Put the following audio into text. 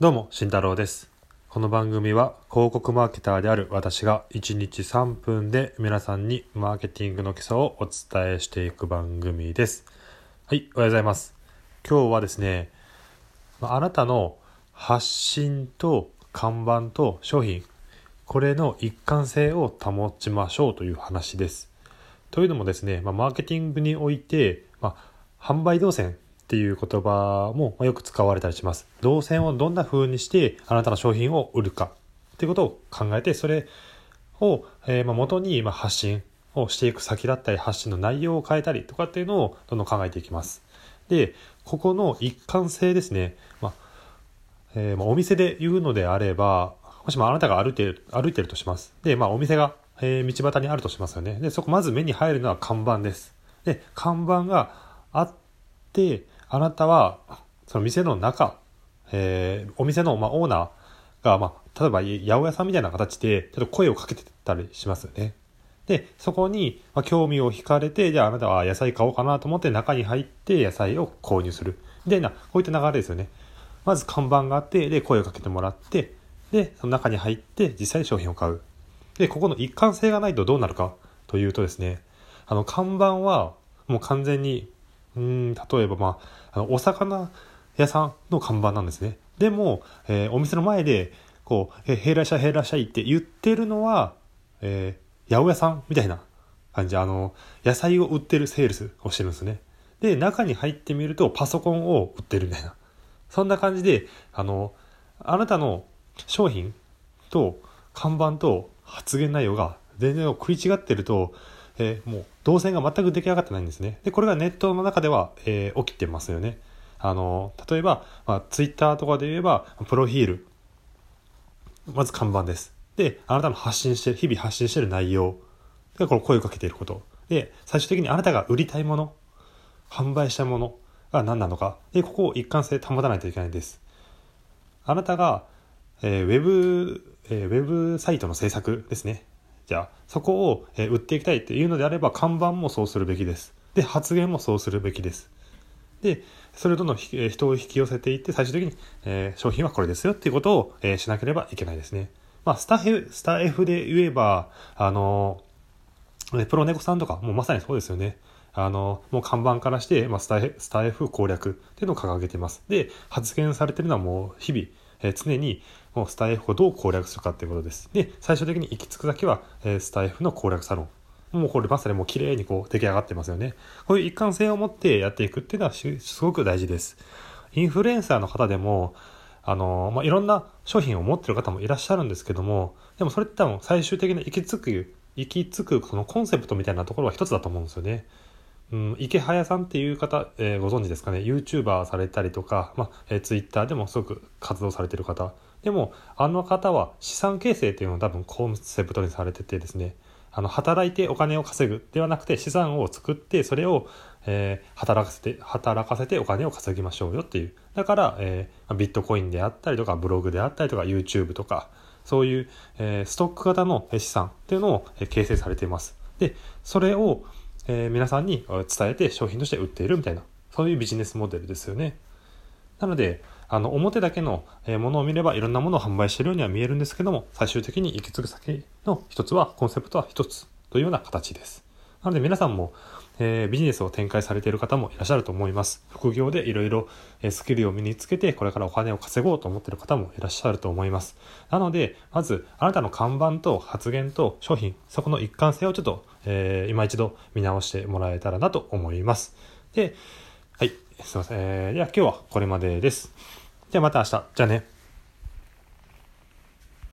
どうも、慎太郎です。この番組は広告マーケターである私が1日3分で皆さんにマーケティングの基礎をお伝えしていく番組です。はい、おはようございます。今日はですね、あなたの発信と看板と商品、これの一貫性を保ちましょうという話です。というのもですね、ま、マーケティングにおいて、ま、販売動線っていう言葉もよく使われたりします。動線をどんな風にしてあなたの商品を売るかっていうことを考えて、それを、えーま元に発信をしていく先だったり、発信の内容を変えたりとかっていうのをどんどん考えていきます。で、ここの一貫性ですね、まえーまお店で言うのであれば、もしもあなたが歩いてる、歩いてるとします。で、まあお店が、えー道端にあるとしますよね。で、そこまず目に入るのは看板です。で、看板があって、あなたは、その店の中、えーお店の、まあ、オーナーが、まあ、例えば八百屋さんみたいな形で、ちょっと声をかけてたりしますよね。で、そこに、まあ、興味を惹かれて、じゃああなたは野菜買おうかなと思って中に入って野菜を購入する。みたいな、こういった流れですよね。まず看板があって、で、声をかけてもらって、で、その中に入って実際に商品を買う。で、ここの一貫性がないとどうなるかというとですね、あの、看板はもう完全に、うん、例えばまあ、あの、お魚屋さんの看板なんですね。でも、えーお店の前で、こう、え、へいらっしゃい、へいらっしゃいって言ってるのは、えー八百屋さんみたいな感じ。あの、野菜を売ってるセールスをしてるんですね。で、中に入ってみるとパソコンを売ってるみたいな。そんな感じで、あの、あなたの商品と看板と発言内容が全然食い違ってると、えーもう動線が全く出来上がってないんですね。で、これがネットの中では、えー起きてますよね。あの、例えば、まあ、ツイッターとかで言えば、プロフィール。まず看板です。で、あなたの発信してる、日々発信してる内容。で、この声をかけていること。で、最終的にあなたが売りたいもの、販売したものが何なのか。で、ここを一貫性保たないといけないんです。あなたが、えーウェブ、えーウェブサイトの制作ですね。じゃあ、そこを、え売っていきたいっていうのであれば、看板もそうするべきです。で、発言もそうするべきです。で、それをどんどん人を引き寄せていって、最終的に、え商品はこれですよっていうことを、えしなければいけないですね。まあ、スタッフ、スタ F で言えば、あのプロネコさんとか、もうまさにそうですよね。あの、もう看板からして、まあ、スタイスタイフ攻略っていうのを掲げてます。で、発言されてるのはもう日々、えー常にもうスタイフをどう攻略するかっていうことです。で、最終的に行き着く先は、えースタイフの攻略サロン。もうこれまさにもう綺麗にこう出来上がってますよね。こういう一貫性を持ってやっていくっていうのはすごく大事です。インフルエンサーの方でも、あの、まあ、いろんな商品を持ってる方もいらっしゃるんですけども、でもそれって多分最終的な行き着く、行き着くそのコンセプトみたいなところは一つだと思うんですよね。うん、池早さんっていう方、えーご存知ですかね？YouTuber されたりとか、まあえー、Twitter でもすごく活動されてる方。でもあの方は資産形成っていうのを多分コンセプトにされててですね。あの働いてお金を稼ぐではなくて資産を作ってそれを、えー働かせて働かせてお金を稼ぎましょうよっていう。だから、えービットコインであったりとかブログであったりとか YouTube とかそういう、えーストック型の資産っていうのを、えー形成されています。でそれをえー皆さんに伝えて商品として売っているみたいなそういうビジネスモデルですよね。なのであの表だけのものを見ればいろんなものを販売しているようには見えるんですけども最終的に行き着く先の一つはコンセプトは一つというような形です。なので皆さんも、えービジネスを展開されている方もいらっしゃると思います。副業でいろいろスキルを身につけてこれからお金を稼ごうと思っている方もいらっしゃると思います。なのでまずあなたの看板と発言と商品そこの一貫性をちょっと、えー今一度見直してもらえたらなと思います。ではいすいません、えーでは今日はこれまでです。じゃあまた明日。じゃあね。